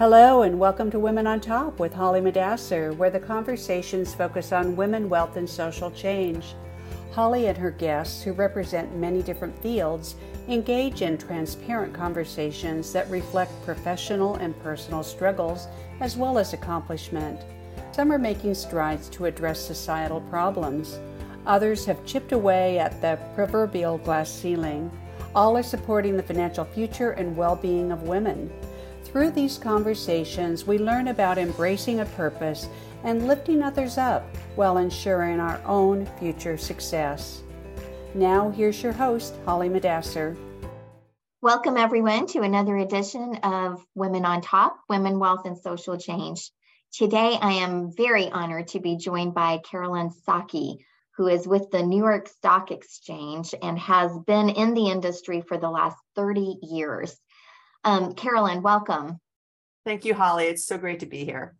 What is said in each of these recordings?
Hello, and welcome to Women on Top with Haleh Moddasser, where the conversations focus on women, wealth, and social change. Haleh and her guests, who represent many different fields, engage in transparent conversations that reflect professional and personal struggles as well as accomplishment. Some are making strides to address societal problems. Others have chipped away at the proverbial glass ceiling. All are supporting the financial future and well being of women. Through these conversations, we learn about embracing a purpose and lifting others up while ensuring our own future success. Now, here's your host, Haleh Moddasser. Welcome, everyone, to another edition of Women on Top Women, Wealth, and Social Change. Today, I am very honored to be joined by Carolyn Saacke, who is with the New York Stock Exchange and has been in the industry for the last 30 years. Um, Carolyn, welcome. Thank you, Haleh. It's so great to be here.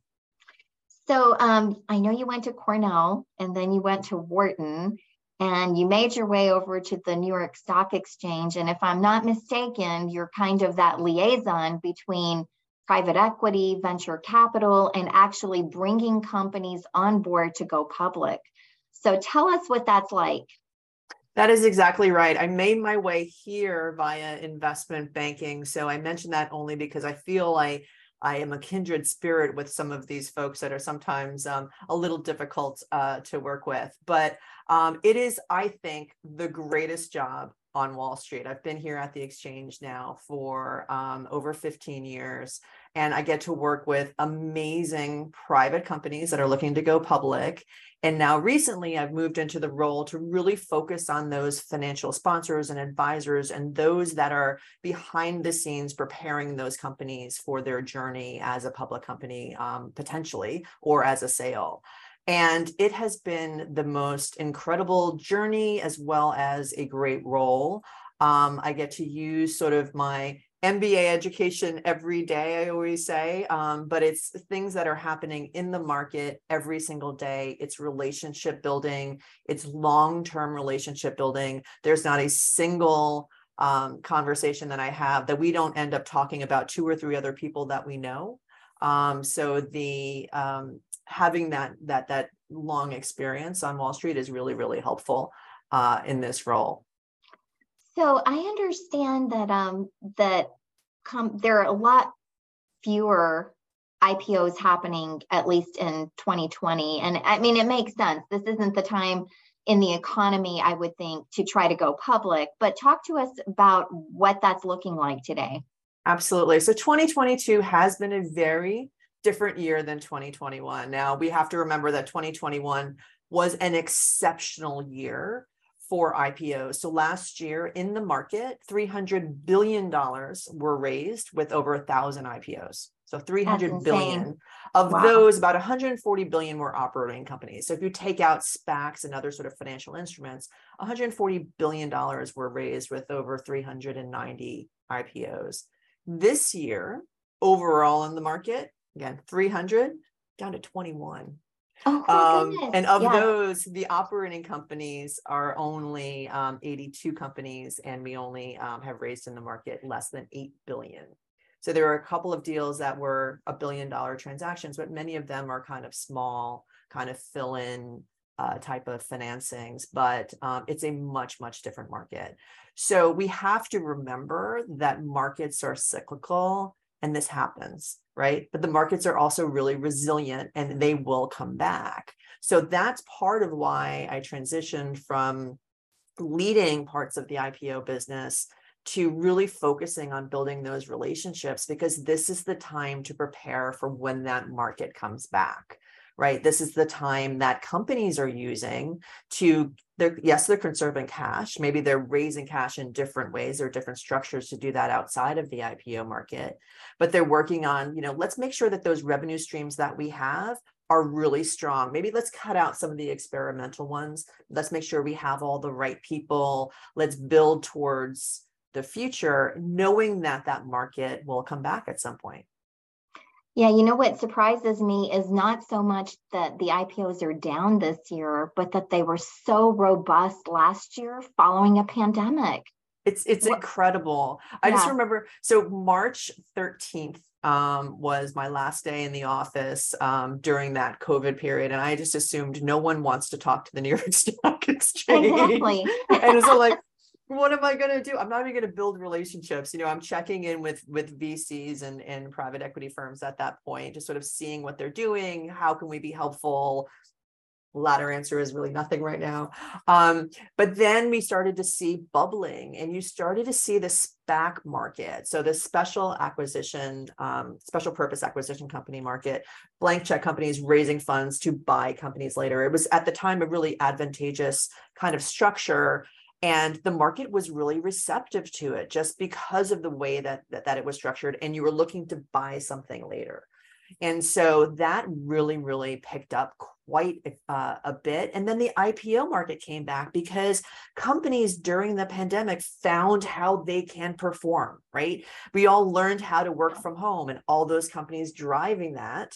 So um, I know you went to Cornell and then you went to Wharton and you made your way over to the New York Stock Exchange. And if I'm not mistaken, you're kind of that liaison between private equity, venture capital, and actually bringing companies on board to go public. So tell us what that's like. That is exactly right. I made my way here via investment banking. So I mentioned that only because I feel like I am a kindred spirit with some of these folks that are sometimes um, a little difficult uh, to work with. But um, it is, I think, the greatest job on Wall Street. I've been here at the exchange now for um, over 15 years, and I get to work with amazing private companies that are looking to go public and now recently, I've moved into the role to really focus on those financial sponsors and advisors and those that are behind the scenes preparing those companies for their journey as a public company, um, potentially, or as a sale. And it has been the most incredible journey as well as a great role. Um, I get to use sort of my MBA education every day, I always say, um, but it's things that are happening in the market every single day. It's relationship building, it's long term relationship building. There's not a single um, conversation that I have that we don't end up talking about two or three other people that we know. Um, so the um, having that that that long experience on Wall Street is really really helpful uh, in this role. So I understand that um that come there are a lot fewer IPOs happening at least in 2020 and I mean it makes sense. This isn't the time in the economy I would think to try to go public, but talk to us about what that's looking like today. Absolutely. So 2022 has been a very different year than 2021. Now we have to remember that 2021 was an exceptional year for IPOs. So last year in the market, $300 billion were raised with over a thousand IPOs. So 300 billion of wow. those, about 140 billion were operating companies. So if you take out SPACs and other sort of financial instruments, 140 billion dollars were raised with over 390 IPOs. This year, overall in the market, again, 300 down to 21. Oh, um, and of yeah. those, the operating companies are only um, 82 companies, and we only um, have raised in the market less than 8 billion. So there are a couple of deals that were a billion dollar transactions, but many of them are kind of small, kind of fill in uh, type of financings, but um, it's a much, much different market. So we have to remember that markets are cyclical and this happens right? But the markets are also really resilient and they will come back. So that's part of why I transitioned from leading parts of the IPO business to really focusing on building those relationships because this is the time to prepare for when that market comes back right? This is the time that companies are using to, they're, yes, they're conserving cash. Maybe they're raising cash in different ways or different structures to do that outside of the IPO market. But they're working on, you know, let's make sure that those revenue streams that we have are really strong. Maybe let's cut out some of the experimental ones. Let's make sure we have all the right people. Let's build towards the future, knowing that that market will come back at some point. Yeah, you know what surprises me is not so much that the IPOs are down this year, but that they were so robust last year following a pandemic. It's it's what? incredible. I yeah. just remember so March 13th um, was my last day in the office um, during that COVID period. And I just assumed no one wants to talk to the New York Stock Exchange. Exactly. and so like, what am I going to do? I'm not even going to build relationships. You know, I'm checking in with with VCs and and private equity firms at that point, just sort of seeing what they're doing. How can we be helpful? latter answer is really nothing right now. Um, but then we started to see bubbling and you started to see the SPAC market. So the special acquisition, um, special purpose acquisition company market, blank check companies raising funds to buy companies later. It was at the time a really advantageous kind of structure. And the market was really receptive to it just because of the way that, that, that it was structured. And you were looking to buy something later. And so that really, really picked up quite uh, a bit. And then the IPO market came back because companies during the pandemic found how they can perform, right? We all learned how to work from home, and all those companies driving that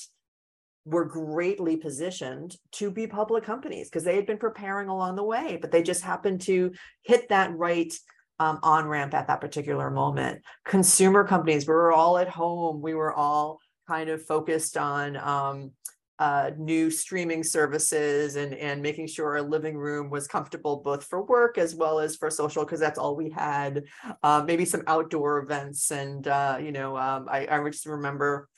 were greatly positioned to be public companies because they had been preparing along the way, but they just happened to hit that right um, on ramp at that particular moment. Consumer companies, we were all at home, we were all kind of focused on um, uh, new streaming services and and making sure our living room was comfortable both for work as well as for social because that's all we had. Uh, maybe some outdoor events and uh, you know um, I, I just remember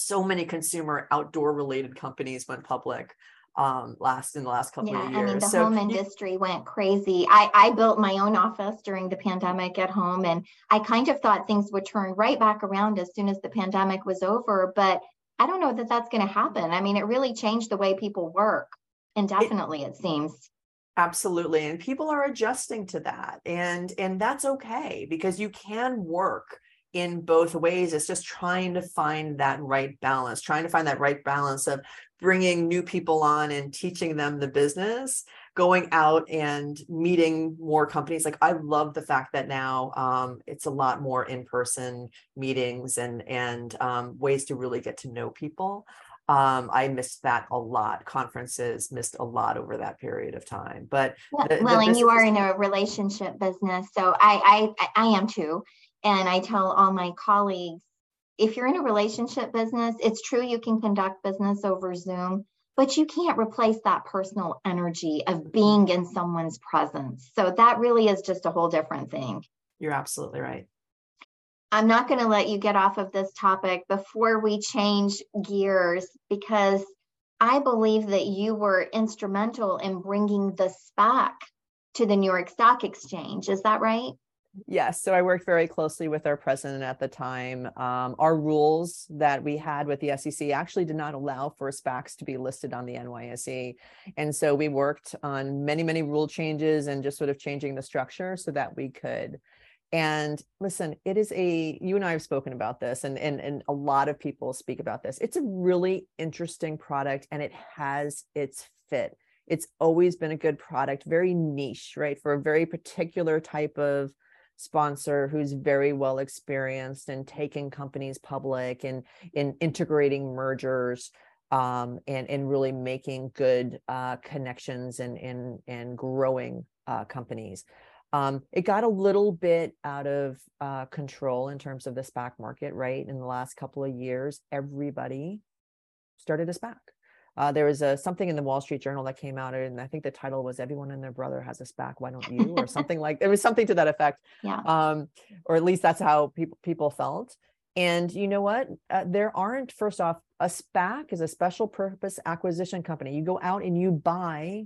so many consumer outdoor related companies went public um last in the last couple yeah, of years. I mean the so home industry went crazy. I I built my own office during the pandemic at home and I kind of thought things would turn right back around as soon as the pandemic was over, but I don't know that that's going to happen. I mean, it really changed the way people work indefinitely it, it seems. Absolutely. And people are adjusting to that and and that's okay because you can work in both ways it's just trying to find that right balance trying to find that right balance of bringing new people on and teaching them the business going out and meeting more companies like i love the fact that now um, it's a lot more in-person meetings and and um, ways to really get to know people um, I missed that a lot. Conferences missed a lot over that period of time. But well, the, well the and you are in a relationship business, so I I I am too. And I tell all my colleagues if you're in a relationship business, it's true you can conduct business over Zoom, but you can't replace that personal energy of being in someone's presence. So that really is just a whole different thing. You're absolutely right. I'm not going to let you get off of this topic before we change gears because I believe that you were instrumental in bringing the SPAC to the New York Stock Exchange. Is that right? Yes. So I worked very closely with our president at the time. Um, our rules that we had with the SEC actually did not allow for SPACs to be listed on the NYSE. And so we worked on many, many rule changes and just sort of changing the structure so that we could. And listen, it is a, you and I have spoken about this, and, and, and a lot of people speak about this. It's a really interesting product and it has its fit. It's always been a good product, very niche, right? For a very particular type of sponsor who's very well experienced in taking companies public and in integrating mergers um, and and really making good uh, connections and and and growing uh, companies. Um, it got a little bit out of uh, control in terms of the SPAC market, right? In the last couple of years, everybody started a SPAC. Uh, there was a something in the Wall Street Journal that came out, and I think the title was "Everyone and Their Brother Has a SPAC. Why don't you?" or something like. There was something to that effect. Yeah. Um, or at least that's how people people felt. And you know what? Uh, there aren't. First off, a SPAC is a special purpose acquisition company. You go out and you buy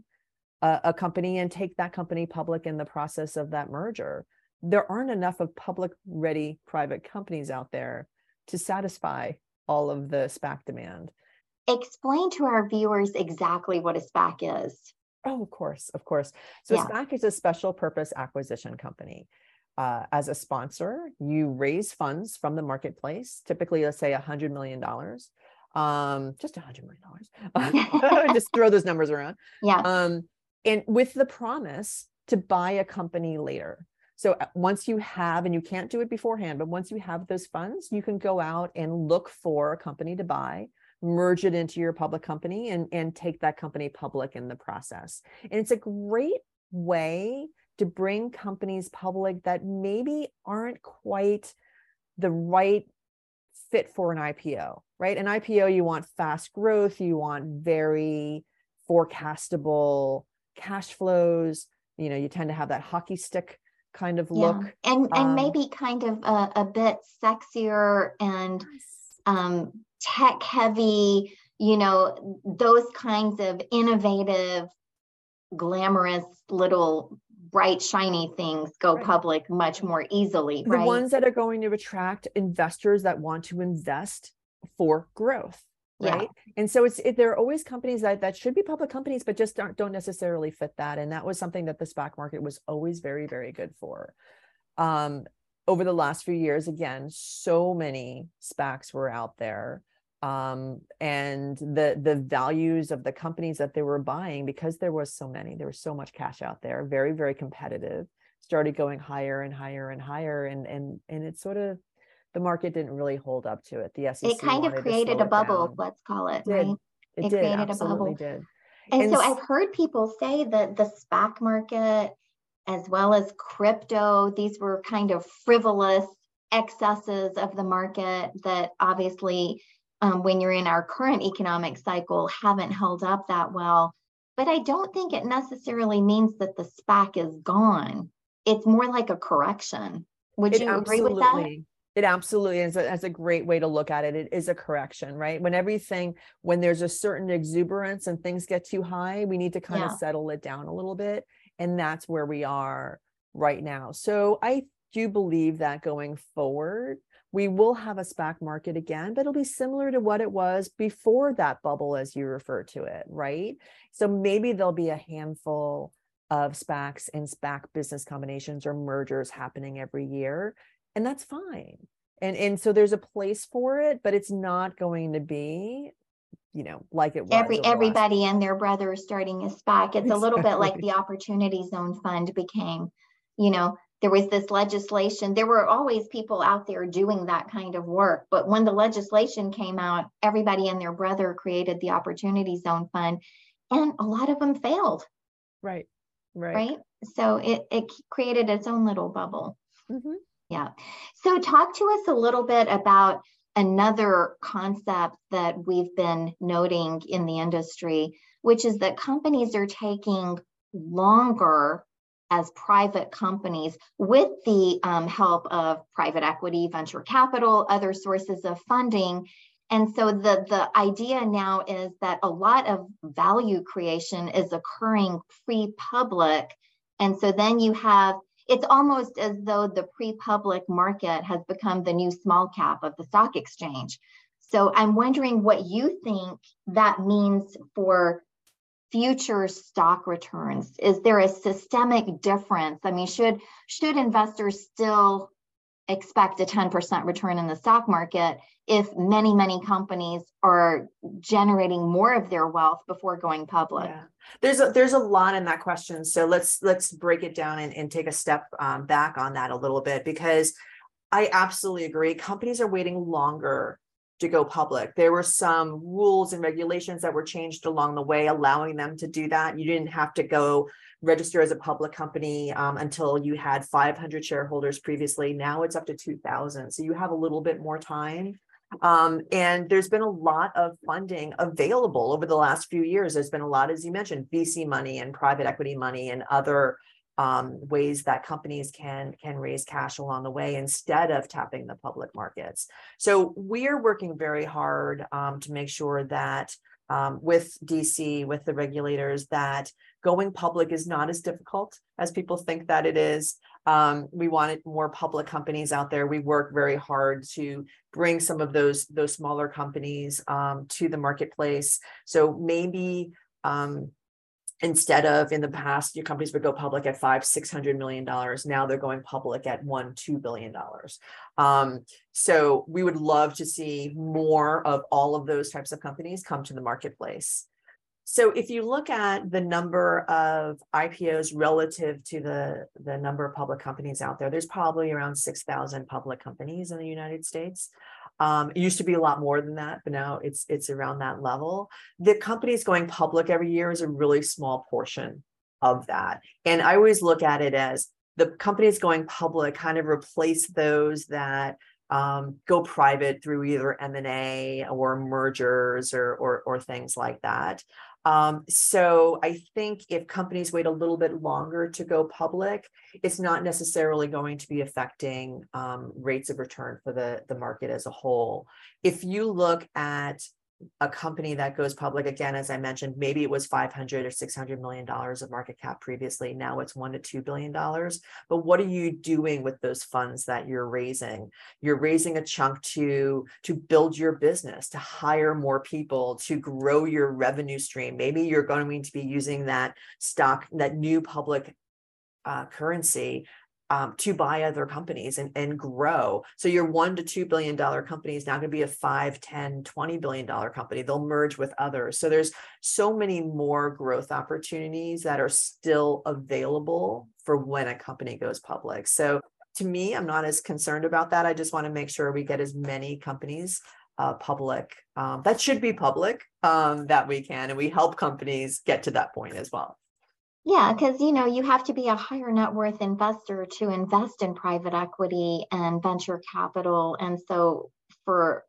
a, a company and take that company public in the process of that merger. There aren't enough of public ready private companies out there to satisfy all of the SPAC demand explain to our viewers exactly what a SPAC is. Oh, of course, of course. So yeah. SPAC is a special purpose acquisition company. Uh, as a sponsor, you raise funds from the marketplace, typically, let's say $100 million, um, just $100 million. just throw those numbers around. Yeah. Um, and with the promise to buy a company later. So uh, once you have, and you can't do it beforehand, but once you have those funds, you can go out and look for a company to buy merge it into your public company and, and take that company public in the process. And it's a great way to bring companies public that maybe aren't quite the right fit for an IPO, right? An IPO, you want fast growth, you want very forecastable cash flows. You know, you tend to have that hockey stick kind of look. Yeah. And and um, maybe kind of a, a bit sexier and um, tech heavy, you know, those kinds of innovative, glamorous little bright shiny things go right. public much more easily the right? ones that are going to attract investors that want to invest for growth right yeah. and so it's it, there are always companies that that should be public companies but just don't, don't necessarily fit that and that was something that the SPAC market was always very very good for um over the last few years again so many SPACs were out there um, and the the values of the companies that they were buying because there was so many there was so much cash out there very very competitive started going higher and higher and higher and and and it sort of the market didn't really hold up to it. The SEC it kind of created a bubble down. let's call it, it right? It, it did, created a bubble. did. And, and so I've heard people say that the SPAC market as well as crypto these were kind of frivolous excesses of the market that obviously um, when you're in our current economic cycle haven't held up that well. But I don't think it necessarily means that the SPAC is gone. It's more like a correction. Would it you agree with that? It absolutely is. That's a great way to look at it. It is a correction, right? When everything, when there's a certain exuberance and things get too high, we need to kind yeah. of settle it down a little bit. And that's where we are right now. So I do believe that going forward, we will have a SPAC market again, but it'll be similar to what it was before that bubble, as you refer to it, right? So maybe there'll be a handful of SPACs and SPAC business combinations or mergers happening every year, and that's fine. And and so there's a place for it, but it's not going to be you know, like it was. Every everybody and their brother starting a SPAC. It's exactly. a little bit like the Opportunity Zone Fund became. You know, there was this legislation. There were always people out there doing that kind of work. But when the legislation came out, everybody and their brother created the Opportunity Zone Fund, and a lot of them failed. Right. Right. Right. So it, it created its own little bubble. Mm-hmm. Yeah. So talk to us a little bit about another concept that we've been noting in the industry, which is that companies are taking longer as private companies with the um, help of private equity, venture capital, other sources of funding. And so the, the idea now is that a lot of value creation is occurring pre-public. And so then you have, it's almost as though the pre-public market has become the new small cap of the stock exchange. So I'm wondering what you think that means for future stock returns? Is there a systemic difference? I mean, should should investors still expect a 10% return in the stock market if many many companies are generating more of their wealth before going public yeah. there's a there's a lot in that question so let's let's break it down and, and take a step um, back on that a little bit because i absolutely agree companies are waiting longer to go public. There were some rules and regulations that were changed along the way, allowing them to do that. You didn't have to go register as a public company um, until you had 500 shareholders previously. Now it's up to 2,000. So you have a little bit more time. Um, and there's been a lot of funding available over the last few years. There's been a lot, as you mentioned, VC money and private equity money and other um, ways that companies can can raise cash along the way instead of tapping the public markets. So we are working very hard um, to make sure that um, with DC, with the regulators, that going public is not as difficult as people think that it is. Um, we wanted more public companies out there. We work very hard to bring some of those those smaller companies um, to the marketplace. So maybe um, instead of in the past your companies would go public at five six hundred million dollars. Now they're going public at one two billion dollars. Um, so we would love to see more of all of those types of companies come to the marketplace. So if you look at the number of IPOs relative to the, the number of public companies out there, there's probably around 6,000 public companies in the United States. Um, it used to be a lot more than that, but now it's it's around that level. The companies going public every year is a really small portion of that. And I always look at it as the companies going public kind of replace those that um, go private through either M&A or mergers or, or, or things like that. Um, so I think if companies wait a little bit longer to go public, it's not necessarily going to be affecting um, rates of return for the, the market as a whole. If you look at a company that goes public again as i mentioned maybe it was 500 or 600 million dollars of market cap previously. Now it's 1 to 2 billion dollars. But what are you doing with those funds that you're raising? You're raising a chunk to to build your business to hire more people to grow your revenue stream. Maybe you're going to be using that stock that new public uh, currency um, to buy other companies and, and grow. So your one to two billion dollar company is now going to be a five, 10, 20 billion dollar company. They'll merge with others. So there's so many more growth opportunities that are still available for when a company goes public. So to me, I'm not as concerned about that. I just want to make sure we get as many companies uh, public um, that should be public um, that we can, and we help companies get to that point as well. Yeah, because you know you have to be a higher net worth investor to invest in private equity and venture capital, and so for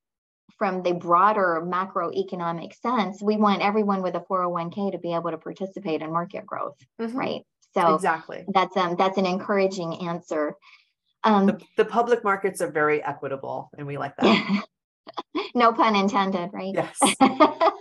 from the broader macroeconomic sense, we want everyone with a 401k to be able to participate in market growth, mm-hmm. right? So exactly that's um that's an encouraging answer. Um, the, the public markets are very equitable, and we like that. no pun intended, right? Yes.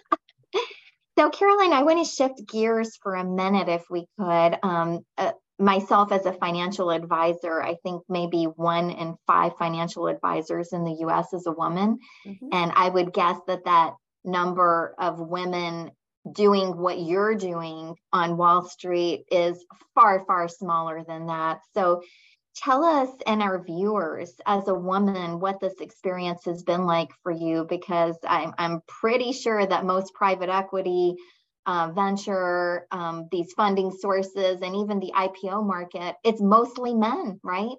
So, Caroline, I want to shift gears for a minute if we could. Um, uh, myself, as a financial advisor, I think maybe one in five financial advisors in the US is a woman. Mm-hmm. And I would guess that that number of women doing what you're doing on Wall Street is far, far smaller than that. So, tell us and our viewers as a woman what this experience has been like for you because i'm, I'm pretty sure that most private equity uh, venture um, these funding sources and even the ipo market it's mostly men right?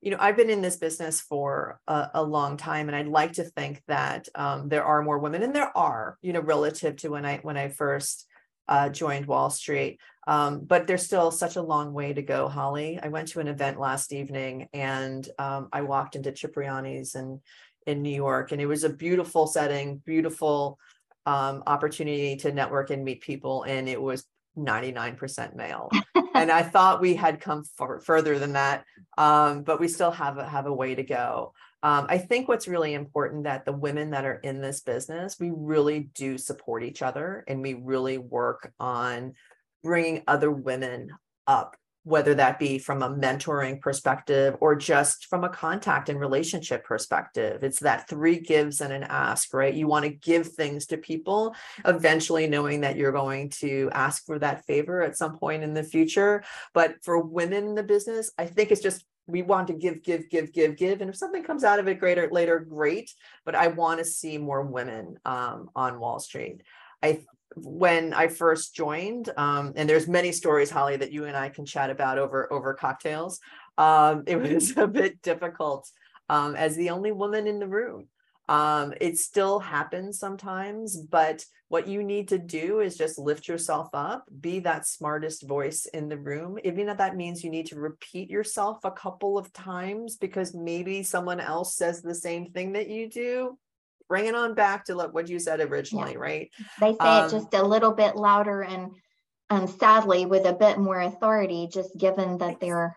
You know i've been in this business for a, a long time and i'd like to think that um, there are more women and there are you know relative to when i when i first uh, joined wall street um, but there's still such a long way to go, Haleh. I went to an event last evening and um, I walked into Cipriani's in, in New York, and it was a beautiful setting, beautiful um, opportunity to network and meet people. And it was 99% male. and I thought we had come far, further than that, um, but we still have a, have a way to go. Um, I think what's really important that the women that are in this business, we really do support each other and we really work on bringing other women up whether that be from a mentoring perspective or just from a contact and relationship perspective. It's that three gives and an ask, right? You want to give things to people, eventually knowing that you're going to ask for that favor at some point in the future. But for women in the business, I think it's just we want to give, give, give, give, give. And if something comes out of it greater later, great. But I want to see more women um, on Wall Street. I when I first joined, um, and there's many stories, Haleh, that you and I can chat about over over cocktails. Um, it was a bit difficult um, as the only woman in the room. Um, it still happens sometimes, but what you need to do is just lift yourself up, be that smartest voice in the room. Even if that means you need to repeat yourself a couple of times because maybe someone else says the same thing that you do bring it on back to what you said originally, yeah. right? They say um, it just a little bit louder and um, sadly with a bit more authority, just given that they're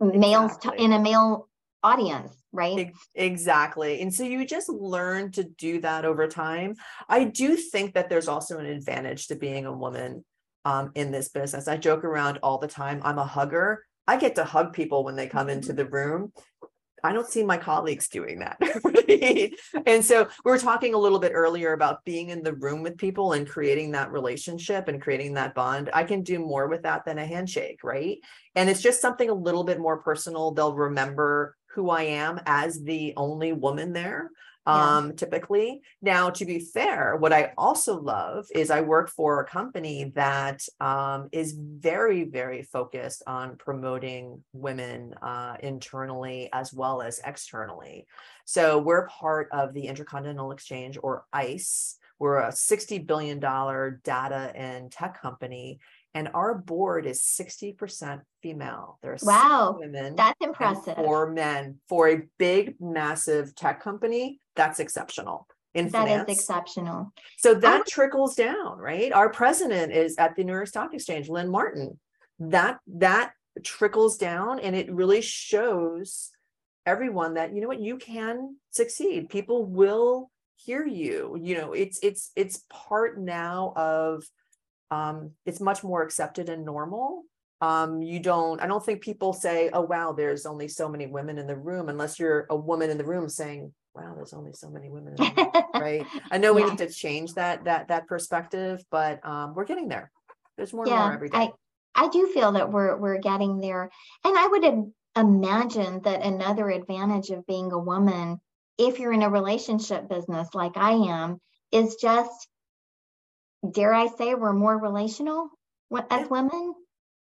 males t- in a male audience, right? Exactly. And so you just learn to do that over time. I do think that there's also an advantage to being a woman um, in this business. I joke around all the time. I'm a hugger. I get to hug people when they come into mm-hmm. the room. I don't see my colleagues doing that. Right? And so we were talking a little bit earlier about being in the room with people and creating that relationship and creating that bond. I can do more with that than a handshake, right? And it's just something a little bit more personal. They'll remember who I am as the only woman there um yeah. typically. Now to be fair what i also love is i work for a company that um, is very very focused on promoting women uh, internally as well as externally. So we're part of the intercontinental exchange or ice we're a 60 billion dollar data and tech company and our board is 60% female. There are wow, women. That's impressive. Four men for a big, massive tech company. That's exceptional. In that finance. is exceptional. So that trickles down, right? Our president is at the New York Stock Exchange, Lynn Martin. That that trickles down and it really shows everyone that you know what you can succeed. People will hear you. You know, it's it's it's part now of um, it's much more accepted and normal. Um, you don't, I don't think people say, oh, wow, there's only so many women in the room, unless you're a woman in the room saying, wow, there's only so many women room, right? I know we need to change that, that, that perspective, but um, we're getting there. There's more and more every day. I, I do feel that we're we're getting there. And I would im- imagine that another advantage of being a woman, if you're in a relationship business like I am, is just dare I say we're more relational as Yeah. women.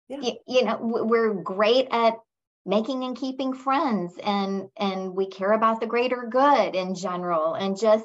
Yeah. Y- You, know, we're great at making and keeping friends and and we care about the greater good in general and just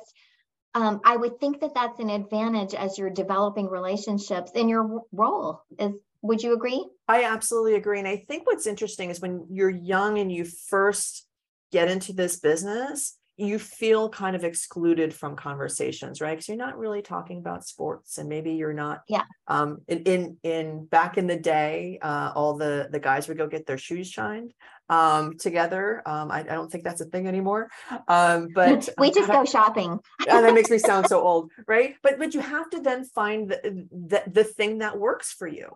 um, I would think that that's an advantage as you're developing relationships in your role. Is would you agree? I absolutely agree. And I think what's interesting is when you're young and you first get into this business, you feel kind of excluded from conversations, right? Because you're not really talking about sports and maybe you're not. Yeah. Um, in, in, in back in the day, uh, all the, the guys would go get their shoes shined um, together. Um, I, I don't think that's a thing anymore. Um, but we um, just go shopping. oh, that makes me sound so old, right? But but you have to then find the the, the thing that works for you,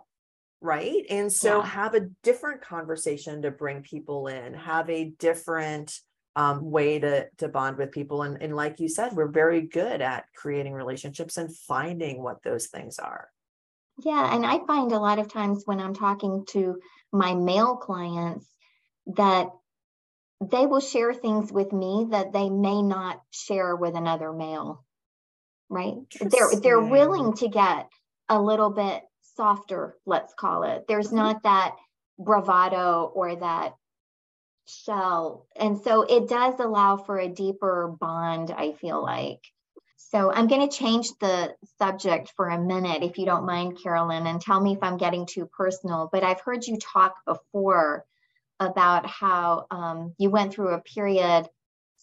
right? And so Yeah. have a different conversation to bring people in, have a different um, way to to bond with people, and and like you said, we're very good at creating relationships and finding what those things are. Yeah, and I find a lot of times when I'm talking to my male clients that they will share things with me that they may not share with another male. Right? They're they're willing to get a little bit softer, let's call it. There's Mhm. not that bravado or that shell. And so it does allow for a deeper bond, I feel like. So I'm going to change the subject for a minute, if you don't mind, Carolyn, and tell me if I'm getting too personal. But I've heard you talk before about how um, you went through a period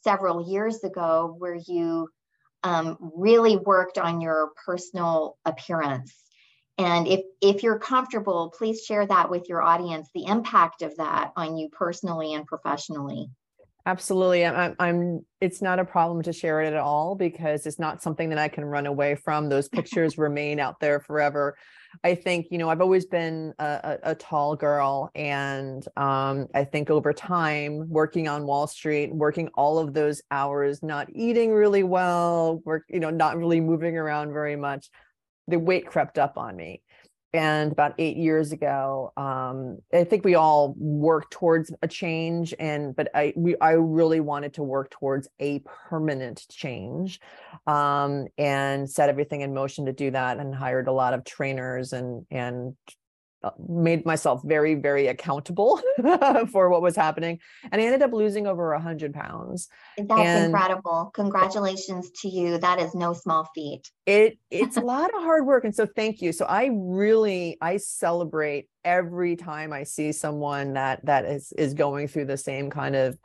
several years ago where you um, really worked on your personal appearance. And if if you're comfortable, please share that with your audience, the impact of that on you personally and professionally. Absolutely. I'm, I'm, it's not a problem to share it at all because it's not something that I can run away from. Those pictures remain out there forever. I think, you know, I've always been a, a, a tall girl. And um, I think over time, working on Wall Street, working all of those hours, not eating really well, work, you know, not really moving around very much, the weight crept up on me. And about eight years ago um, i think we all worked towards a change and but i we i really wanted to work towards a permanent change um, and set everything in motion to do that and hired a lot of trainers and and made myself very very accountable for what was happening and i ended up losing over a hundred pounds That's And- incredible. Congratulations to you. That is no small feat. it it's a lot of hard work and so thank you so i really i celebrate every time i see someone that that is is going through the same kind of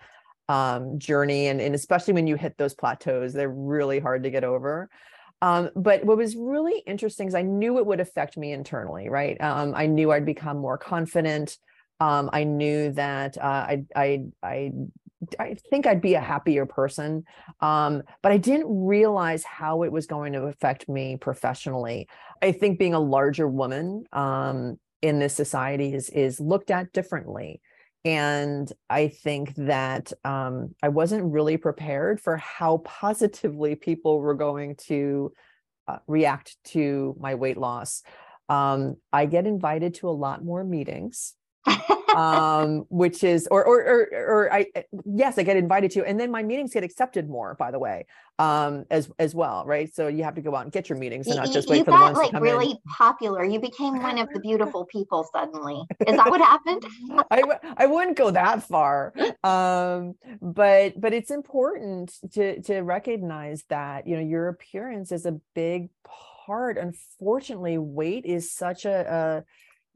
um journey and, and especially when you hit those plateaus they're really hard to get over um, but what was really interesting is I knew it would affect me internally, right? Um, I knew I'd become more confident. Um, I knew that uh, I, I, I, I think I'd be a happier person, um, but I didn't realize how it was going to affect me professionally. I think being a larger woman um, in this society is is looked at differently and i think that um, i wasn't really prepared for how positively people were going to uh, react to my weight loss. Um, i get invited to a lot more meetings um which is or, or or or i yes i get invited to and then my meetings get accepted more by the way um as as well right so you have to go out and get your meetings and You, not you- just wait you for the got ones like to come really in popular. You became one of the beautiful people suddenly. Is that what happened? I I wouldn't go that far um but but it's important to to recognize that you know your appearance is a big part unfortunately weight is such a, a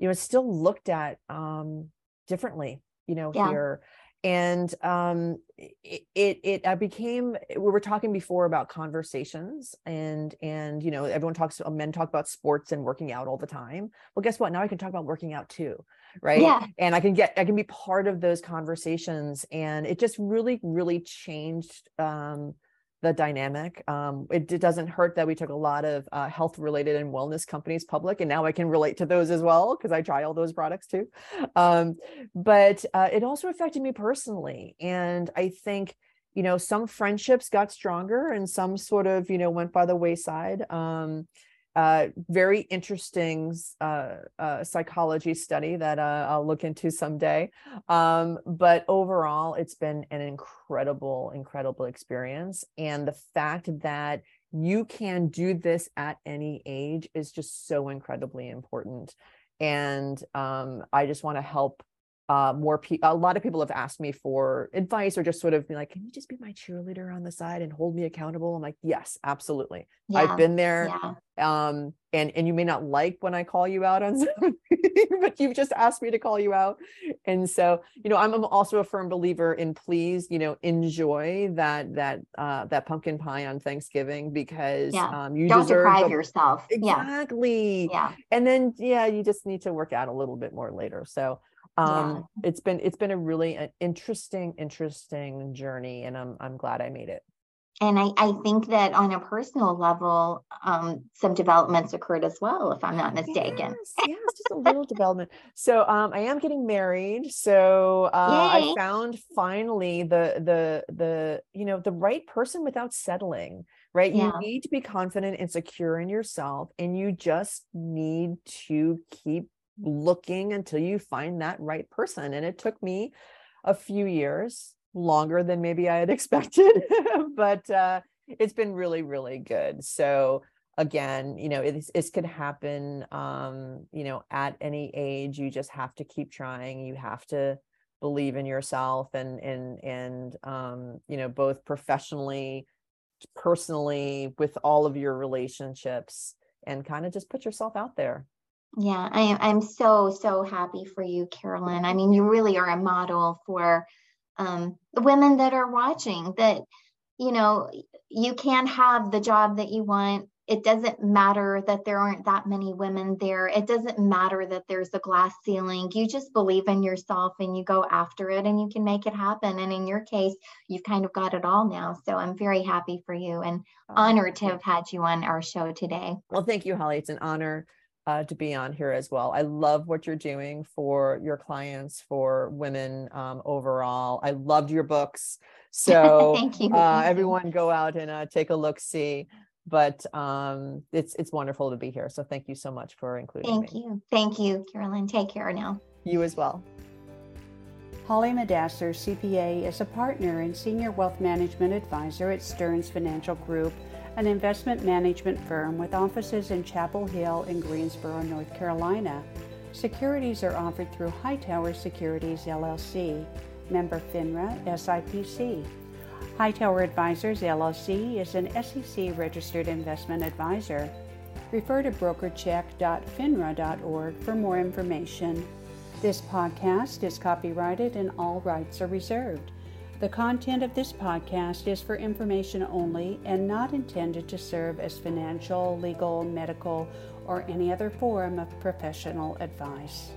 you know, still looked at um, differently, you know, yeah. here. And um it, it it i became we were talking before about conversations and and you know everyone talks men talk about sports and working out all the time. Well guess what? Now i can talk about working out too right? Yeah. and i can get i can be part of those conversations. And it just really really changed um the dynamic. Um, it, it, doesn't hurt that we took a lot of uh, health related and wellness companies public, and now I can relate to those as well because I try all those products too. Um, but uh, it also affected me personally, and I think you know some friendships got stronger and some sort of you know went by the wayside. Um, uh, very interesting uh, uh, psychology study that uh, I'll look into someday. Um, but overall, it's been an incredible, incredible experience. And the fact that you can do this at any age is just so incredibly important. And um, I just want to help uh, more people a lot of people have asked me for advice or just sort of be like can you just be my cheerleader on the side and hold me accountable? I'm like yes absolutely. Yeah, i've been there yeah. um and and you may not like when i call you out on something but you've just asked me to call you out. And so you know i'm, I'm also a firm believer in please you know enjoy that that uh that pumpkin pie on thanksgiving because yeah. um you don't deprive the, yourself. Exactly. Yeah. And then yeah you just need to work out a little bit more later. So um yeah. it's been it's been a really an interesting interesting journey and i'm i'm glad i made it. And I, I think that on a personal level um, some developments occurred as well if i'm not mistaken. Yes, yes just a little development. So um, i am getting married so uh, i found finally the the the you know the right person without settling right? Yeah. you need to be confident and secure in yourself and you just need to keep looking until you find that right person. And it took me a few years, longer than maybe I had expected, but uh, it's been really, really good. So again, you know, it, it could happen, um, you know, at any age. You just have to keep trying. You have to believe in yourself and and and um, you know, both professionally, personally, with all of your relationships, and kind of just put yourself out there. Yeah, I am. I'm so so happy for you, Carolyn. I mean, you really are a model for um, the women that are watching. That you know, you can have the job that you want. It doesn't matter that there aren't that many women there. It doesn't matter that there's a glass ceiling. You just believe in yourself and you go after it, and you can make it happen. And in your case, you've kind of got it all now. So I'm very happy for you and oh, honored to have had you on our show today. Well, thank you, Haleh. It's an honor uh, to be on here as well. I love what you're doing for your clients, for women um, overall. I loved your books. So Thank you. Uh, everyone go out and uh, take a look, see. But um, it's it's wonderful to be here. So thank you so much for including Thank me. you. Thank you, Carolyn. Take care now. You as well. Haleh Moddasser, CPA, is a partner and senior wealth management advisor at Stearns Financial Group an investment management firm with offices in Chapel Hill and Greensboro, North Carolina. Securities are offered through Hightower Securities LLC, member FINRA SIPC. Hightower Advisors LLC is an SEC registered investment advisor. Refer to brokercheck.finra.org for more information. This podcast is copyrighted and all rights are reserved. The content of this podcast is for information only and not intended to serve as financial, legal, medical, or any other form of professional advice.